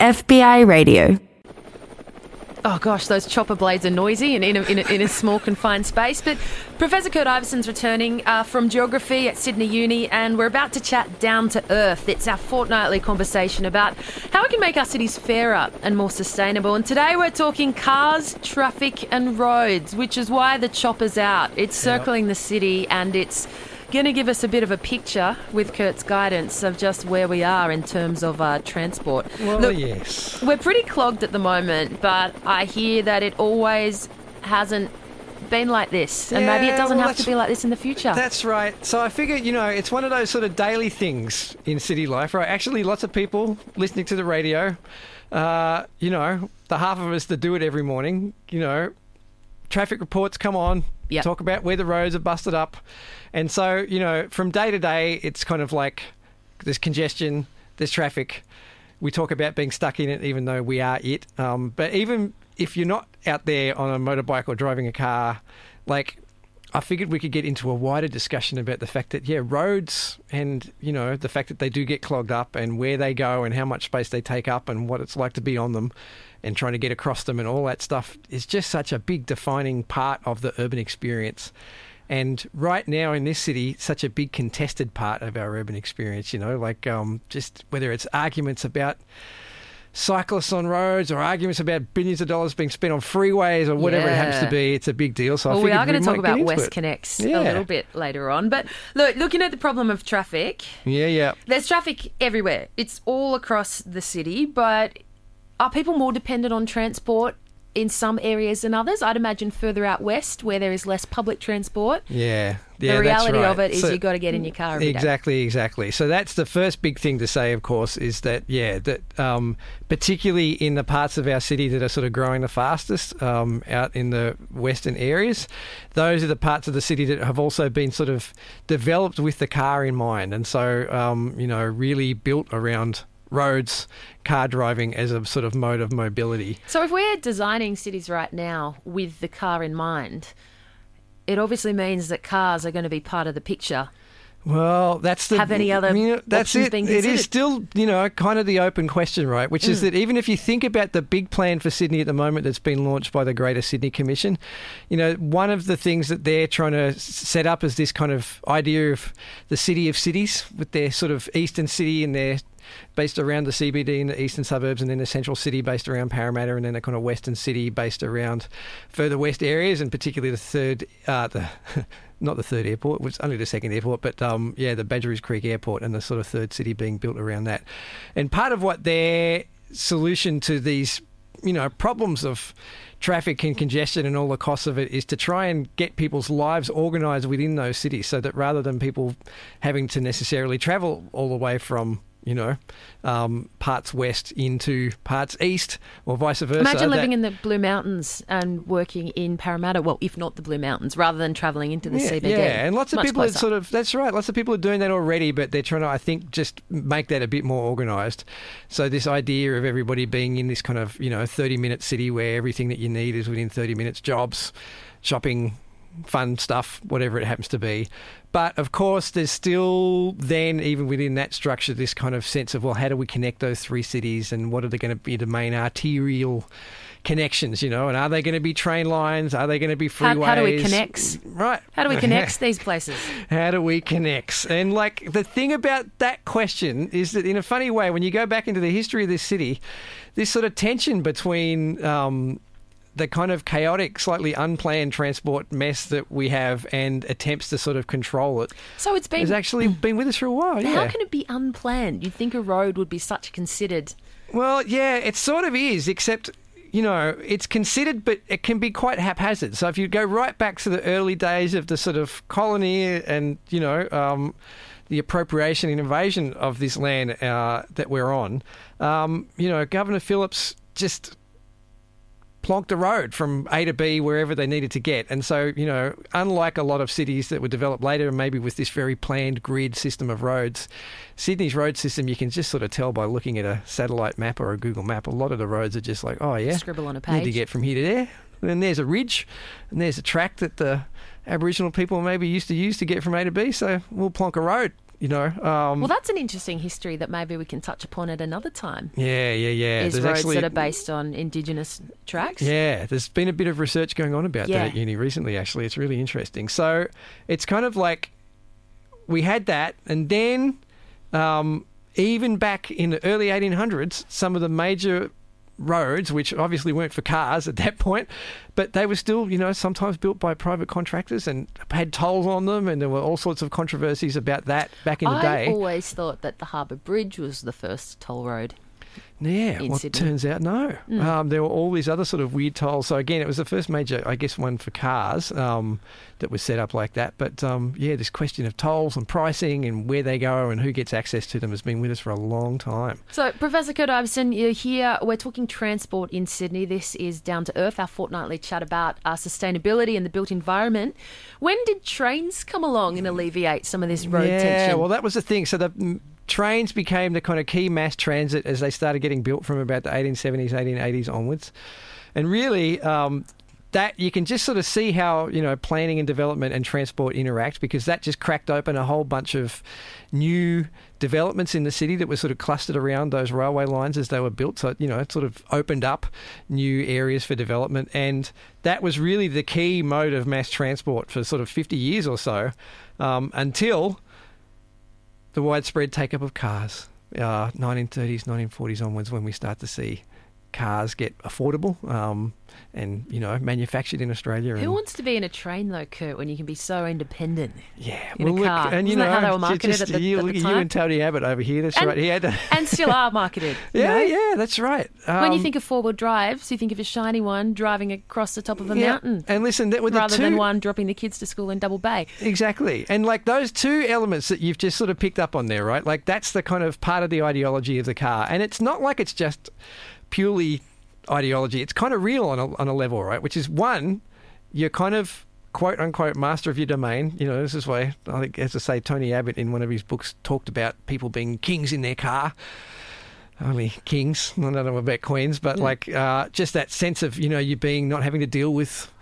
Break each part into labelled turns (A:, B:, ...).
A: FBI Radio.
B: Oh gosh, those chopper blades are noisy and in a, in a, in a small confined space. But Professor Kurt Iveson's returning uh, from geography at Sydney Uni, and we're about to chat down to earth. It's our fortnightly conversation about how we can make our cities fairer and more sustainable. And today we're talking cars, traffic, and roads, which is why the chopper's out. It's circling the city and it's going to give us a bit of a picture with Kurt's guidance of just where we are in terms of uh, transport.
C: Well,
B: Look,
C: yes.
B: we're pretty clogged at the moment, but I hear that it always hasn't been like this, and maybe it doesn't
C: well,
B: have to be like this in the future.
C: That's right. So I figure, you know, it's one of those sort of daily things in city life, right? Actually, lots of people listening to the radio, uh, you know, the half of us that do it every morning, you know, traffic reports come on,
B: Yep.
C: talk about where the roads are busted up. And so, you know, from day to day, it's kind of like there's congestion, there's traffic. We talk about being stuck in it, even though we are it. Um, but even if you're not out there on a motorbike or driving a car, like I figured we could get into a wider discussion about the fact that yeah, roads and you know the fact that they do get clogged up and where they go and how much space they take up and what it's like to be on them and trying to get across them and all that stuff is just such a big defining part of the urban experience. And right now in this city, such a big contested part of our urban experience, you know, like um, just whether it's arguments about cyclists on roads or arguments about billions of dollars being spent on freeways or whatever it happens to be, it's a big deal. So
B: well, we are going to talk about West
C: it.
B: Connects
C: Yeah.
B: a little bit later on. But look, looking at the problem of traffic,
C: Yeah, yeah.
B: there's traffic everywhere. It's all across the city, but are people more dependent on transport in some areas than others? I'd imagine further out west where there is less public transport.
C: Yeah,
B: The
C: yeah. that's
B: reality
C: right.
B: of it is
C: So-
B: you got to get in your car every day.
C: Exactly, exactly. So that's the first big thing to say, of course, is that yeah, that um, particularly in the parts of our city that are sort of growing the fastest, um, out in the western areas, those are the parts of the city that have also been sort of developed with the car in mind, and so um, you know, really built around roads, car driving as a sort of mode of mobility.
B: So if we're designing cities right now with the car in mind, it obviously means that cars are going to be part of the picture.
C: Well, that's the
B: Have any other
C: you know, that's it. It is still, you know, kind of the open question, right? Which
B: Mm.
C: is that even if you think about the big plan for Sydney at the moment that's been launched by the Greater Sydney Commission, you know, one of the things that they're trying to set up is this kind of idea of the city of cities with their sort of eastern city and their based around the CBD in the eastern suburbs, and then the central city based around Parramatta, and then a kind of western city based around further west areas, and particularly the third, uh, the not the third airport, was only the second airport, but um, yeah, the Badgerys Creek Airport and the sort of third city being built around that. And part of what their solution to these, you know, problems of traffic and congestion and all the costs of it is to try and get people's lives organised within those cities, so that rather than people having to necessarily travel all the way from you know, um, parts west into parts east, or vice versa.
B: Imagine living
C: that-
B: in the Blue Mountains and working in Parramatta. Well, if not the Blue Mountains, rather than travelling into the
C: yeah,
B: CBD.
C: Yeah, and lots of
B: Much
C: people are sort of that's right. Lots of people are doing that already, but they're trying to, I think, just make that a bit more organised. So this idea of everybody being in this kind of you know thirty minute city where everything that you need is within thirty minutes, jobs, shopping, fun stuff, whatever it happens to be. But of course, there's still then, even within that structure, this kind of sense of, well, how do we connect those three cities and what are they going to be the main arterial connections, you know? And are they going to be train lines? Are they going to be
B: How-
C: freeways?
B: how do we connect?
C: Right.
B: How do we connect these places?
C: How do we connect? And like the thing about that question is that in a funny way, when you go back into the history of this city, this sort of tension between um, the kind of chaotic, slightly unplanned transport mess that we have and attempts to sort of control it
B: So it's been.
C: has actually been with us for a while.
B: How can it be unplanned? You'd think a road would be such considered.
C: Well, yeah, it sort of is, except you know, it's considered, but it can be quite haphazard. So if you go right back to the early days of the sort of colony and you know um, the appropriation and invasion of this land uh, that we're on, um, you know, Governor Phillips just plonked a road from A to B wherever they needed to get. And so, you know, unlike a lot of cities that were developed later, maybe with this very planned grid system of roads, Sydney's road system, you can just sort of tell by looking at a satellite map or a Google map. A lot of the roads are just like, oh, yeah,
B: Scribble on a
C: need to
B: page.
C: get from here to there. And then there's a ridge, and there's a track that the Aboriginal people maybe used to use to get from A to B. So we'll plonk a road You know, um,
B: Well, that's an interesting history that maybe we can touch upon at another time.
C: yeah, yeah, yeah.
B: Is
C: There's
B: roads
C: actually-
B: that are based on Indigenous tracks.
C: Yeah, there's been a bit of research going on about
B: Yeah.
C: that at uni recently, actually. It's really interesting. So it's kind of like we had that, and then um, even back in the early 1800s, some of the major roads, which obviously weren't for cars at that point, but they were still, you know, sometimes built by private contractors and had tolls on them, and there were all sorts of controversies about that back in the
B: I
C: day.
B: I always thought that the Harbour Bridge was the first toll road.
C: Yeah, well, it turns out no.
B: Mm.
C: Um, there were all these other sort of weird tolls. So again, it was the first major, I guess, one for cars um, that was set up like that. But um, yeah, this question of tolls and pricing and where they go and who gets access to them has been with us for a long time.
B: So, Professor Kurt Iveson, you're here. We're talking transport in Sydney. This is Down to Earth, our fortnightly chat about our sustainability and the built environment. When did trains come along and alleviate some of this road
C: yeah,
B: tension?
C: well, that was the thing. So the trains became the kind of key mass transit as they started getting built from about the 1870s, 1880s onwards. And really, um, that you can just sort of see how you know planning and development and transport interact because that just cracked open a whole bunch of new developments in the city that were sort of clustered around those railway lines as they were built. So you know, it sort of opened up new areas for development, and that was really the key mode of mass transport for sort of 50 years or so um, until the widespread take up of cars. Uh, 1930s, 1940s onwards, when we start to see cars get affordable um, and you know manufactured in Australia.
B: Who wants to be in a train, though, Kurt, when you can be so independent?
C: yeah,
B: in a
C: well, look,
B: car?
C: and you
B: Isn't
C: know,
B: how they were
C: you
B: marketed
C: just-
B: at the-
C: you,
B: at the
C: you
B: time?
C: and Tony Abbott over here. That's
B: And-
C: right. He had. to-
B: And still are marketed. you
C: yeah,
B: know?
C: yeah, that's right.
B: When you
C: Um,
B: think of four wheel drives, you think of a shiny one driving across the top of a
C: yeah,
B: mountain
C: and listen, that
B: rather
C: two,
B: than one dropping the kids to school in Double Bay.
C: Exactly. And like those two elements that you've just sort of picked up on there, right? Like that's the kind of part of the ideology of the car. And it's not like it's just purely ideology. It's kind of real on a, on a level, right? Which is one, you're kind of quote unquote master of your domain. You know, this is why I think, as I say, Tony Abbott in one of his books talked about people being kings in their car. Only kings. I don't know about queens, but like uh, just that sense of you know you being not having to deal with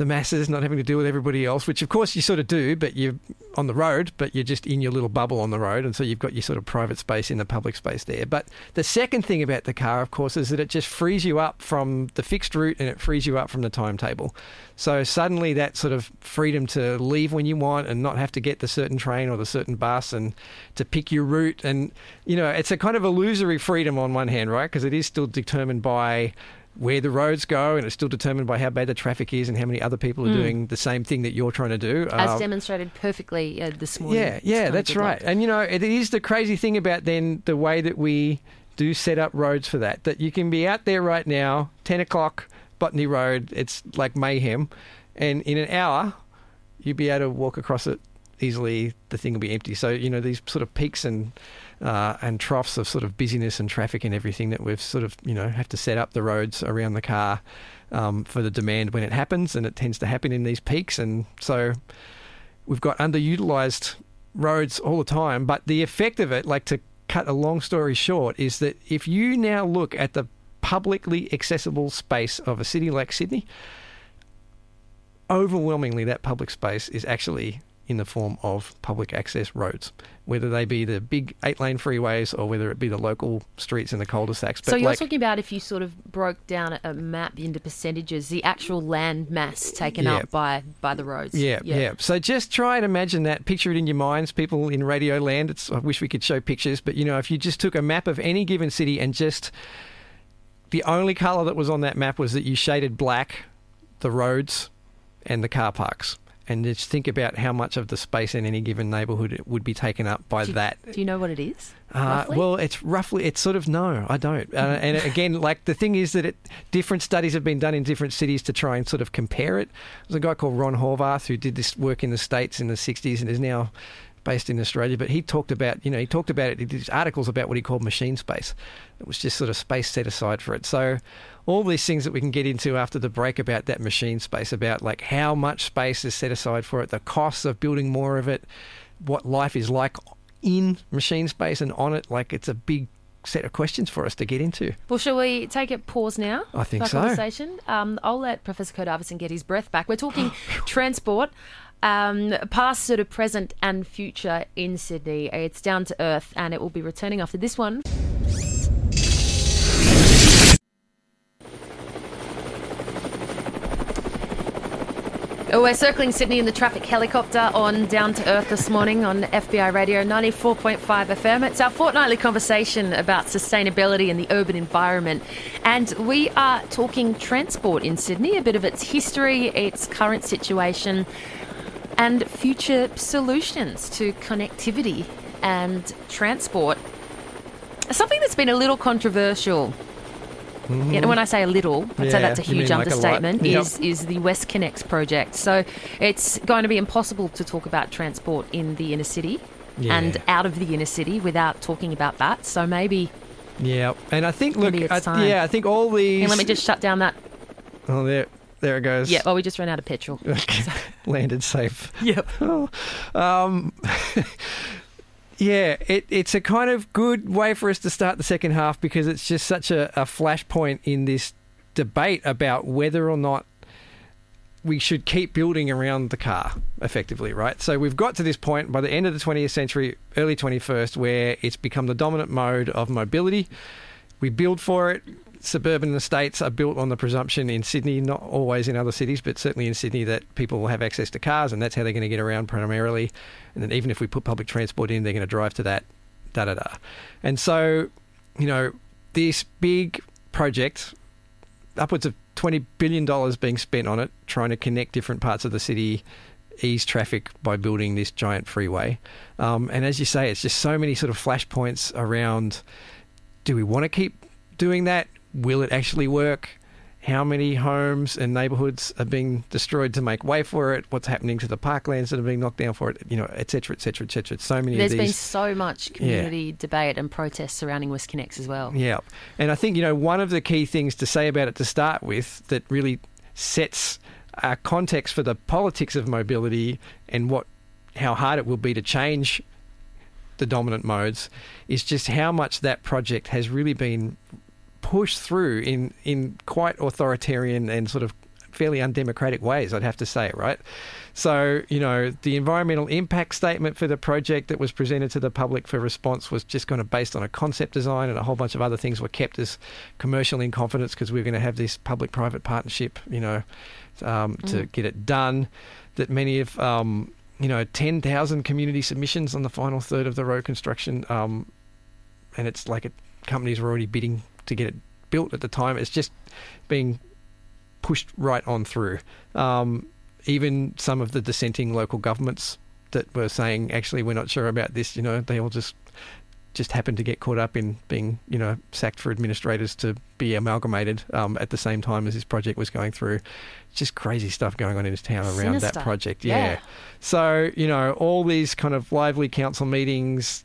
C: the masses, not having to deal with everybody else, which of course you sort of do, but you're on the road, but you're just in your little bubble on the road, and so you've got your sort of private space in the public space there. But the second thing about the car, of course, is that it just frees you up from the fixed route and it frees you up from the timetable. So suddenly that sort of freedom to leave when you want and not have to get the certain train or the certain bus and to pick your route. And, you know, it's a kind of illusory freedom on one hand, right? Because it is still determined by where the roads go, and it's still determined by how bad the traffic is and how many other people are doing the same thing that you're trying to do.
B: As
C: Uh,
B: demonstrated perfectly uh, this morning.
C: yeah, yeah, that's right.
B: luck.
C: And you know, it is the crazy thing about then the way that we do set up roads for that. That you can be out there right now, ten o'clock, Botany Road. It's like mayhem, and in an hour, you'd be able to walk across it easily. The thing will be empty. So you know these sort of peaks and uh, and troughs of sort of busyness and traffic and everything that we've sort of you know have to set up the roads around the car um, for the demand when it happens, and it tends to happen in these peaks, and so we've got underutilized roads all the time. But the effect of it, like to cut a long story short, is that if you now look at the publicly accessible space of a city like Sydney, overwhelmingly that public space is actually in the form of public access roads, whether they be the big eight lane freeways or whether it be the local streets and the cul-de-sacs. But
B: So you're
C: like,
B: talking about if you sort of broke down a, map into percentages, the actual land mass taken
C: Yeah.
B: up by by the roads.
C: Yeah, yeah, So just try and imagine that. Picture it in your minds, people in radio land. It's, I wish we could show pictures, but you know, if you just took a map of any given city and just the only colour that was on that map was that you shaded black the roads and the car parks. And just think about how much of the space in any given neighbourhood would be taken up by
B: Do-
C: that.
B: Do you know what it is?
C: Uh, well, it's roughly, it's sort of no, I don't. Uh, and again, like the thing is that it, different studies have been done in different cities to try and sort of compare it. There's a guy called Ron Horvath who did this work in the States in the 60s and is now based in Australia. But he talked about, you know, he talked about it, he did articles about what he called machine space. It was just sort of space set aside for it. So all these things that we can get into after the break about that machine space, about like how much space is set aside for it, the costs of building more of it, what life is like in machine space and on it. Like it's a big set of questions for us to get into.
B: Well, shall we take a pause now?
C: I think so.
B: Conversation. Um, I'll let Professor Iveson get his breath back. We're talking transport. um, past, sort of present, and future in Sydney. It's down to earth, and it will be returning after this one. Oh, we're circling Sydney in the traffic helicopter on Down to Earth this morning on FBI Radio 94.5 FM. It's our fortnightly conversation about sustainability and the urban environment. And we are talking transport in Sydney, a bit of its history, its current situation, and future solutions to connectivity and transport. Something that's been a little controversial Mm-hmm. Know, when I say a little, I'd yeah, say that's a huge understatement. Like is is the WestConnex project? So it's going to be impossible to talk about transport in the inner city yeah. and out of the inner city without talking about that. So maybe.
C: Yeah, and I think look, I, yeah, I think all these.
B: And let me just shut down that.
C: Oh, there, there it goes.
B: Yeah, well, we just ran out of petrol.
C: Landed safe.
B: Yep.
C: Oh, um, yeah, it, it's a kind of good way for us to start the second half because it's just such a, a flashpoint in this debate about whether or not we should keep building around the car effectively, right? So we've got to this point by the end of the 20th century, early 21st, where it's become the dominant mode of mobility. We build for it suburban estates are built on the presumption in Sydney, not always in other cities, but certainly in Sydney, that people will have access to cars and that's how they're going to get around primarily. And then even if we put public transport in, they're going to drive to that, da da da. And so, you know, this big project, upwards of $20 billion being spent on it, trying to connect different parts of the city ease traffic by building this giant freeway. Um, and as you say, it's just so many sort of flashpoints around do we want to keep doing that? Will it actually work? How many homes and neighbourhoods are being destroyed to make way for it? What's happening to the parklands that are being knocked down for it? You know, et cetera, et cetera, et cetera. So many.
B: There's
C: been
B: so much community yeah. debate and protests surrounding WestConnex as well.
C: Yeah, and I think you know one of the key things to say about it to start with that really sets a context for the politics of mobility and what how hard it will be to change the dominant modes is just how much that project has really been pushed through in in quite authoritarian and sort of fairly undemocratic ways, I'd have to say, right? So, you know, the environmental impact statement for the project that was presented to the public for response was just kind of based on a concept design, and a whole bunch of other things were kept as commercial in confidence because we are going to have this public private partnership, you know, um, mm. to get it done. That many of, um, you know, 10,000 community submissions on the final third of the road construction. Um, and it's like it, companies were already bidding to get it built at the time. It's just being pushed right on through. Um, even some of the dissenting local governments that were saying, actually, we're not sure about this, you know, they all just just happened to get caught up in being, you know, sacked for administrators to be amalgamated um, at the same time as this project was going through. Just crazy stuff going on in this town around
B: Sinister.
C: that project. Yeah. yeah. So, you know, all these kind of lively council meetings,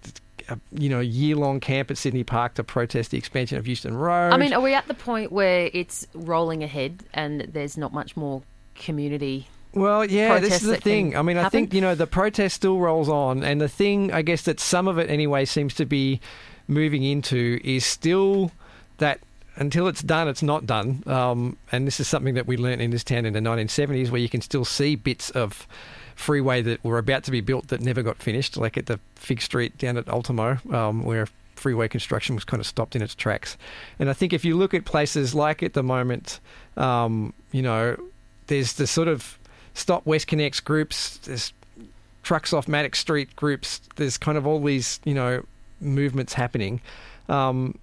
C: a you know year long camp at Sydney Park to protest the expansion of Euston Road.
B: I mean, are we at the point where it's rolling ahead and there's not much more community?
C: Well, yeah, this is the thing. I mean, happen? I think you know the protest still rolls on, and the thing I guess that some of it anyway seems to be moving into is still that until it's done, it's not done. Um, and this is something that we learned in this town in the 1970s, where you can still see bits of freeway that were about to be built that never got finished, like at the Fig Street down at Ultimo, um, where freeway construction was kind of stopped in its tracks. And I think if you look at places like at the moment, um, you know, there's the sort of Stop WestConnex groups, there's Trucks Off Maddox Street groups, there's kind of all these, you know, movements happening. Um,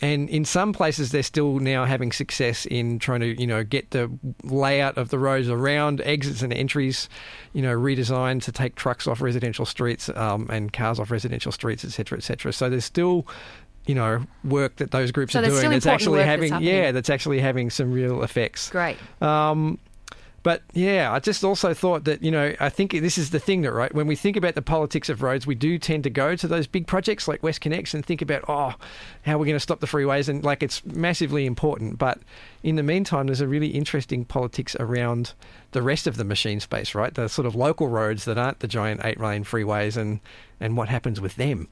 C: and in some places they're still now having success in trying to you know get the layout of the roads around exits and entries you know redesigned to take trucks off residential streets um, and cars off residential streets etc etc so there's still you know work that those groups
B: so
C: are doing
B: that's
C: actually
B: having
C: that's yeah that's actually having some real effects.
B: Great.
C: Um, but yeah, I just also thought that, you know, I think this is the thing that, right, when we think about the politics of roads, we do tend to go to those big projects like WestConnex and think about, oh, how we're we going to stop the freeways? And like it's massively important. But in the meantime, there's a really interesting politics around the rest of the machine space, right? The sort of local roads that aren't the giant eight lane freeways and, and what happens with them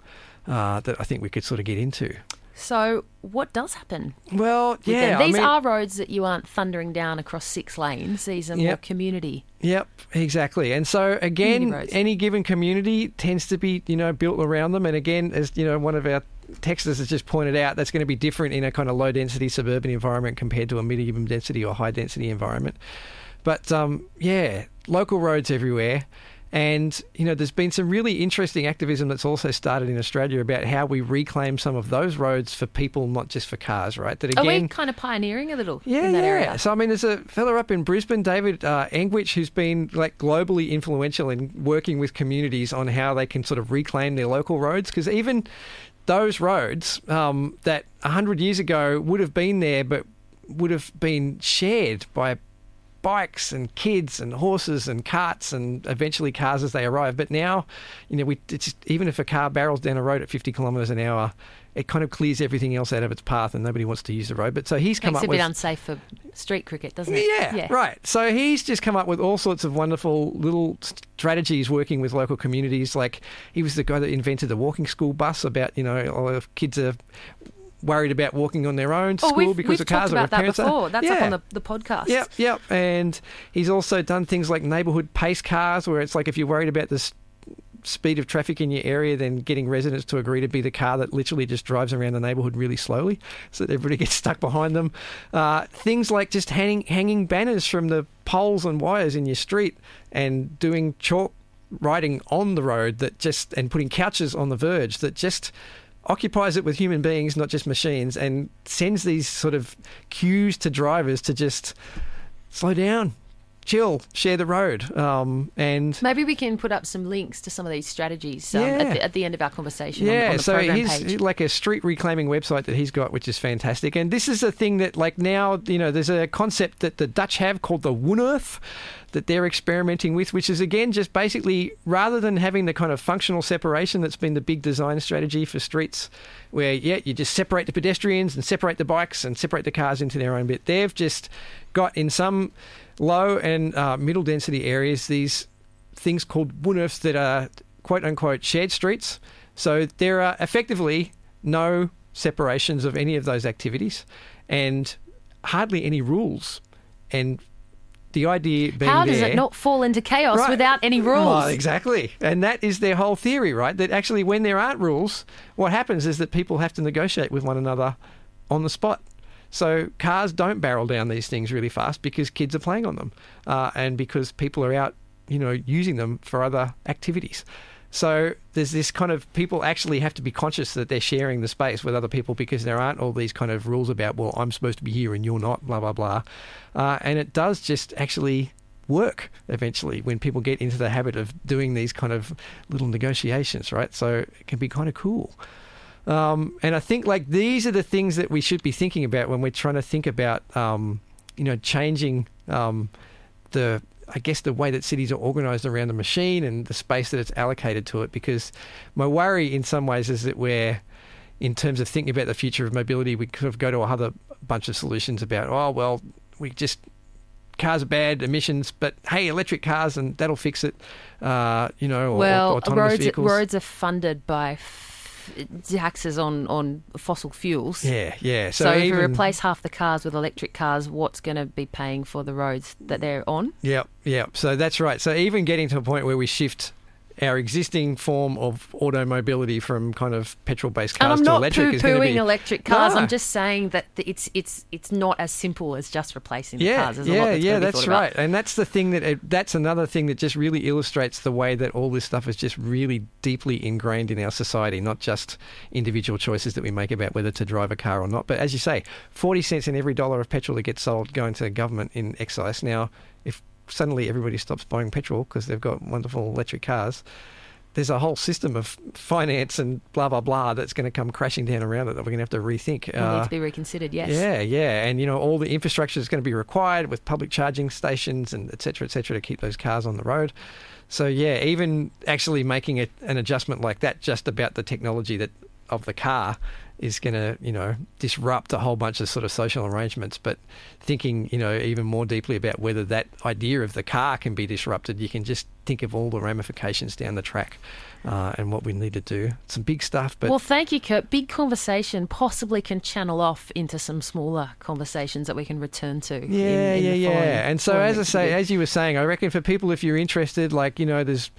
C: uh, that I think we could sort of get into.
B: So, what does happen?
C: Well, yeah,
B: them?
C: I
B: These
C: mean-
B: are roads that you aren't thundering down across six lanes. These are more
C: Yep.
B: community.
C: Yep, exactly. And so again, any given community tends to be, you know, built around them. And again, as you know, one of our texters has just pointed out, that's going to be different in a kind of low density suburban environment compared to a medium density or high density environment. But um, yeah, local roads everywhere. And, you know, there's been some really interesting activism that's also started in Australia about how we reclaim some of those roads for people, not just for cars, right? That
B: Are
C: again,
B: we kind of pioneering a little
C: yeah,
B: in that
C: yeah.
B: area?
C: So I mean, there's a fella up in Brisbane, David uh, Engwicht, who's been like globally influential in working with communities on how they can sort of reclaim their local roads. Because even those roads um, that hundred years ago would have been there, but would have been shared by bikes and kids and horses and carts and eventually cars as they arrive. But now, you know, we it's just, even if a car barrels down a road at 50 kilometres an hour, it kind of clears everything else out of its path, and nobody wants to use the road. But so he's come
B: Makes
C: up
B: it a bit unsafe for street cricket, doesn't it?
C: yeah, right. So he's just come up with all sorts of wonderful little strategies working with local communities. Like he was the guy that invented the walking school bus. About you know, all of kids are worried about walking on their own to
B: Oh,
C: school
B: we've,
C: because
B: we've
C: the cars
B: talked
C: are
B: about that before. That's up on the, the podcast.
C: Yep, yep. And he's also done things like neighbourhood pace cars, where it's like if you're worried about the speed of traffic in your area, then getting residents to agree to be the car that literally just drives around the neighbourhood really slowly, so that everybody gets stuck behind them. Uh, things like just hanging hanging banners from the poles and wires in your street, and doing chalk writing on the road that just and putting couches on the verge that just occupies it with human beings, not just machines, and sends these sort of cues to drivers to just slow down, chill, share the road. Um, and
B: Maybe we can put up some links to some of these strategies um,
C: Yeah.
B: at, the, at the end of our conversation on,
C: yeah,
B: on the
C: so
B: program
C: he's
B: page.
C: like a street reclaiming website that he's got, which is fantastic. And this is a thing that, like now, you know, there's a concept that the Dutch have called the Woonerf that they're experimenting with, which is again just basically rather than having the kind of functional separation that's been the big design strategy for streets, where yeah, you just separate the pedestrians and separate the bikes and separate the cars into their own bit. They've just got in some low and uh, middle density areas these things called Woonerfs that are quote unquote shared streets. So there are effectively no separations of any of those activities and hardly any rules. And the idea being
B: How does
C: there-
B: it not fall into chaos
C: Right.
B: without any rules?
C: Well, exactly. And that is their whole theory, right? That actually, when there aren't rules, what happens is that people have to negotiate with one another on the spot. So cars don't barrel down these things really fast because kids are playing on them, uh, and because people are out, you know, using them for other activities. So there's this kind of people actually have to be conscious that they're sharing the space with other people because there aren't all these kind of rules about well I'm supposed to be here and you're not blah blah blah, uh, and it does just actually work eventually when people get into the habit of doing these kind of little negotiations, right? So it can be kind of cool. Um, and I think like these are the things that we should be thinking about when we're trying to think about, um, you know, changing um, the, I guess, the way that cities are organised around the machine and the space that it's allocated to it. Because my worry, in some ways, is that we're, in terms of thinking about the future of mobility, we kind of go to a other bunch of solutions about, oh well, we just cars are bad emissions, but hey, electric cars and that'll fix it. Uh, you know, or,
B: well,
C: or autonomous
B: roads
C: vehicles.
B: roads are funded by taxes on, on fossil fuels.
C: Yeah, yeah. So,
B: So, if
C: even,
B: we replace half the cars with electric cars, what's going to be paying for the roads that they're on?
C: Yep, yep. So that's right. So even getting to a point where we shift our existing form of auto mobility from kind of petrol-based cars
B: I'm
C: to electric is going to be
B: electric cars.
C: No.
B: I'm just saying that it's it's it's not as simple as just replacing the
C: yeah,
B: cars. There's a
C: yeah,
B: that's
C: yeah. That's
B: thought about.
C: right, and that's the thing that it, that's another thing that just really illustrates the way that all this stuff is just really deeply ingrained in our society, not just individual choices that we make about whether to drive a car or not. But as you say, forty cents in every dollar of petrol that gets sold going to the government in excise. Now, if suddenly everybody stops buying petrol because they've got wonderful electric cars. There's a whole system of finance and blah blah blah that's going to come crashing down around it that we're going to have to rethink.
B: Will
C: Uh,
B: need to be reconsidered. Yes.
C: yeah, yeah, and you know all the infrastructure is going to be required with public charging stations and et cetera, et cetera, to keep those cars on the road. So yeah, even actually making it an adjustment like that, just about the technology that of the car is going to, you know, disrupt a whole bunch of sort of social arrangements. But thinking, you know, even more deeply about whether that idea of the car can be disrupted, you can just think of all the ramifications down the track uh, and what we need to do. Some big stuff, but
B: well, thank you, Kurt. Big conversation possibly can channel off into some smaller conversations that we can return to.
C: Yeah,
B: in, in
C: yeah, yeah.
B: following-
C: And so, as I say, as you were saying, I reckon for people, if you're interested, like you know, there's.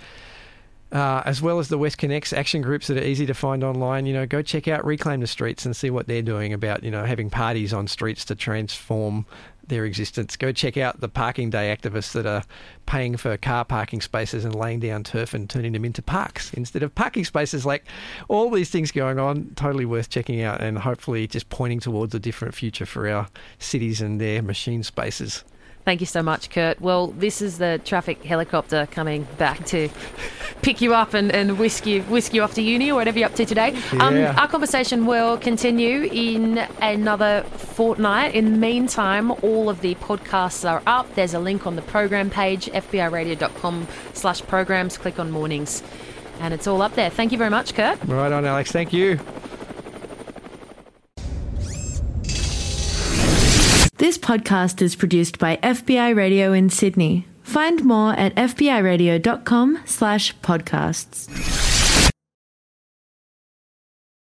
C: Uh, as well as the WestConnex action groups that are easy to find online, you know, go check out Reclaim the Streets and see what they're doing about, you know, having parties on streets to transform their existence. Go check out the parking day activists that are paying for car parking spaces and laying down turf and turning them into parks instead of parking spaces. Like all these things going on, totally worth checking out and hopefully just pointing towards a different future for our cities and their machine spaces.
B: Thank you so much, Kurt. Well, this is the traffic helicopter coming back to pick you up and, and whisk you whisk you off to uni or whatever you're up to today. Um,
C: Yeah.
B: our conversation will continue in another fortnight. In the meantime, all of the podcasts are up. There's a link on the program page, fbiradio.com slash programs. Click on mornings. And it's all up there. Thank you very much, Kurt.
C: Right on, Alex. Thank you.
A: This podcast is produced by FBI Radio in Sydney. Find more at fbiradio.com slash podcasts.